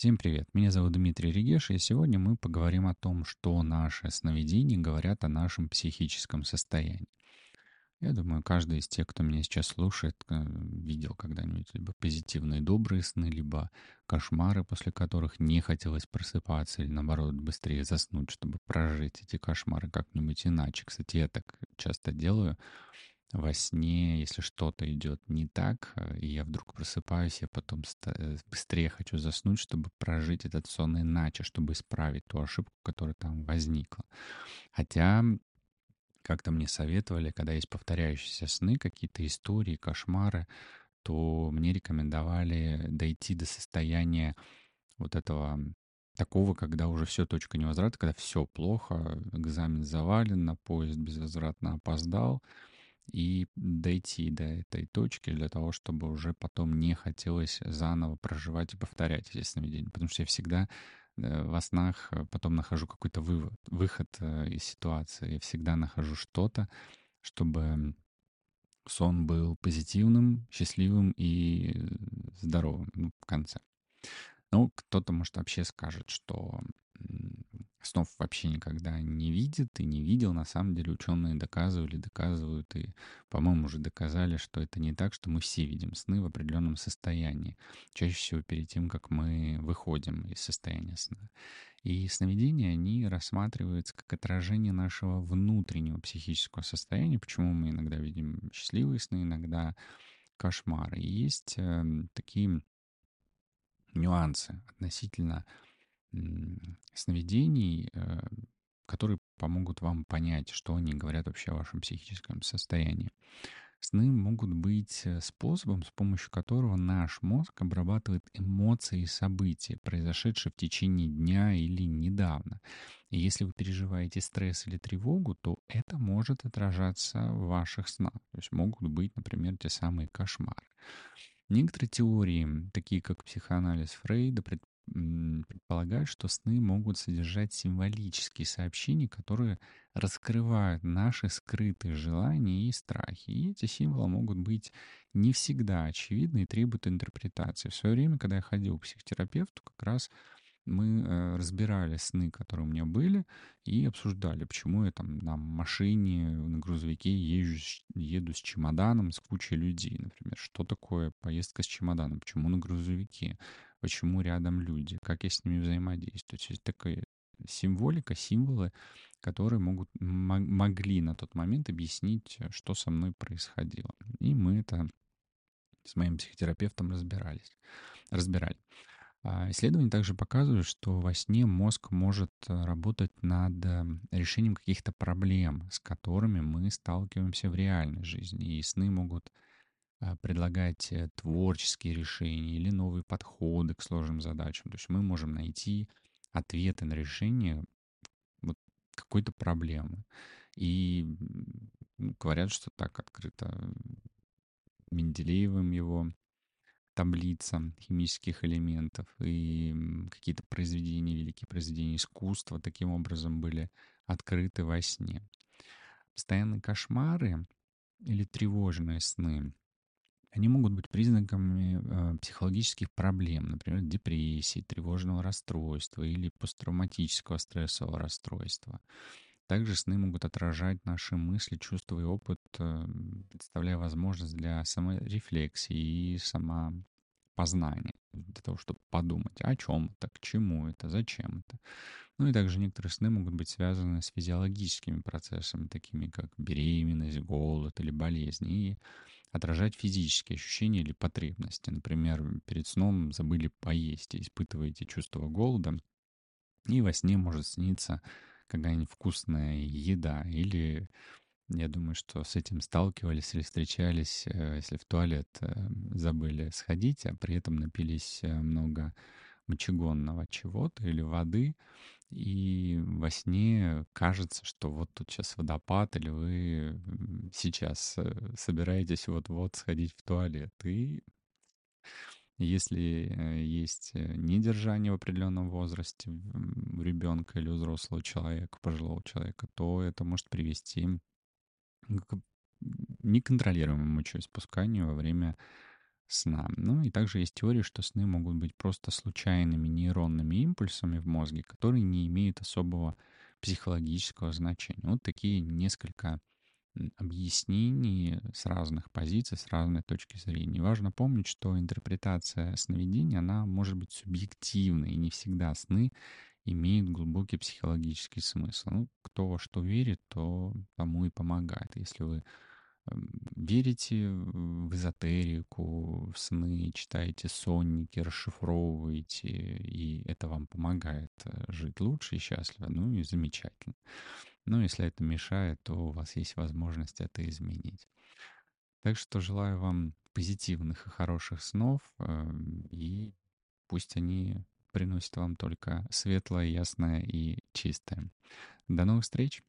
Всем привет, меня зовут Дмитрий Регеш, и сегодня мы поговорим о том, что наши сновидения говорят о нашем психическом состоянии. Я думаю, каждый из тех, кто меня сейчас слушает, э, видел когда-нибудь либо позитивные добрые сны, либо кошмары, после которых не хотелось просыпаться, или наоборот быстрее заснуть, чтобы прожить эти кошмары как-нибудь иначе. Кстати, я так часто делаю во сне, если что-то идет не так, э, и я вдруг просыпаюсь, я потом э, быстрее хочу заснуть, чтобы прожить этот сон иначе, чтобы исправить ту ошибку, которая там возникла. Хотя как-то мне советовали, когда есть повторяющиеся сны, какие-то истории, кошмары, то мне рекомендовали дойти до состояния вот этого такого, когда уже все, точка невозврата, когда все плохо, экзамен завален, на поезд безвозвратно опоздал, и дойти до этой точки для того, чтобы уже потом не хотелось заново проживать и повторять эти сновидения. Потому что я всегда э, во снах э, потом нахожу какой-то вывод, выход э, из ситуации. Я всегда нахожу что-то, чтобы сон был позитивным, счастливым и здоровым ну, в конце. Ну, кто-то, может, вообще скажет, что снов вообще никогда не видит и не видел. На самом деле ученые доказывали, доказывают и, по-моему, уже доказали, что это не так, что мы все видим сны в определенном состоянии. Чаще всего перед тем, как мы выходим из состояния сна. И сновидения, они рассматриваются как отражение нашего внутреннего психического состояния, почему мы иногда видим счастливые сны, иногда кошмары. И есть э, такие нюансы относительно сновидений, э, которые помогут вам понять, что они говорят вообще о вашем психическом состоянии. Сны могут быть э, способом, с помощью которого наш мозг обрабатывает эмоции и события, произошедшие в течение дня или недавно. И если вы переживаете стресс или тревогу, то это может отражаться в ваших снах. То есть могут быть, например, те самые кошмары. Некоторые теории, такие как психоанализ Фрейда, что сны могут содержать символические сообщения, которые раскрывают наши скрытые желания и страхи. И эти символы могут быть не всегда очевидны и требуют интерпретации. В свое время, когда я ходил к психотерапевту, как раз мы э, разбирали сны, которые у меня были, и обсуждали, почему я там на машине, на грузовике езжу, еду с чемоданом, с кучей людей, например. Что такое поездка с чемоданом? Почему на грузовике? Почему рядом люди? Как я с ними взаимодействую? То есть такая символика, символы, которые могут, могли на тот момент объяснить, что со мной происходило. И мы это с моим психотерапевтом разбирались, разбирали. А, исследования также показывают, что во сне мозг может э, работать над э, решением каких-то проблем, с которыми мы сталкиваемся в реальной жизни. И сны могут предлагать э, творческие решения или новые подходы к сложным задачам. То есть мы можем найти ответы на решение вот какой-то проблемы. И ну, говорят, что так открыто Менделеевым его таблица химических элементов и какие-то произведения, великие произведения искусства таким образом были открыты во сне. Постоянные кошмары или тревожные сны, они могут быть признаками э, психологических проблем, например, депрессии, тревожного расстройства или посттравматического стрессового расстройства. Также сны могут отражать наши мысли, чувства и опыт, э, представляя возможность для саморефлексии и сама познания, для того, чтобы подумать, о чем это, к чему это, зачем это. Ну и также некоторые сны могут быть связаны с физиологическими процессами, такими как беременность, голод или болезни, и отражать физические ощущения или потребности. Например, перед сном забыли поесть и испытываете чувство голода, и во сне может сниться какая-нибудь вкусная еда или я думаю, что с этим сталкивались или встречались, э, если в туалет э, забыли сходить, а при этом напились э, много мочегонного чего-то или воды, и во сне кажется, что вот тут сейчас водопад, или вы сейчас собираетесь вот-вот сходить в туалет. И если есть недержание в определенном возрасте у ребенка или у взрослого человека, пожилого человека, то это может привести неконтролируемому мочеиспусканию во время сна. Ну и также есть теория, что сны могут быть просто случайными нейронными импульсами в мозге, которые не имеют особого психологического значения. Вот такие несколько объяснений с разных позиций, с разной точки зрения. Важно помнить, что интерпретация сновидений, она может быть субъективной, и не всегда сны имеют глубокий психологический смысл. Ну, кто во что верит, то тому и помогает. Если вы верите в эзотерику, в сны, читаете сонники, расшифровываете, и это вам помогает э, жить лучше и счастливо, ну и замечательно. Но если это мешает, то у вас есть возможность это изменить. Так что желаю вам позитивных и хороших снов, эм, и пусть они приносят вам только светлое, ясное и чистое. До новых встреч!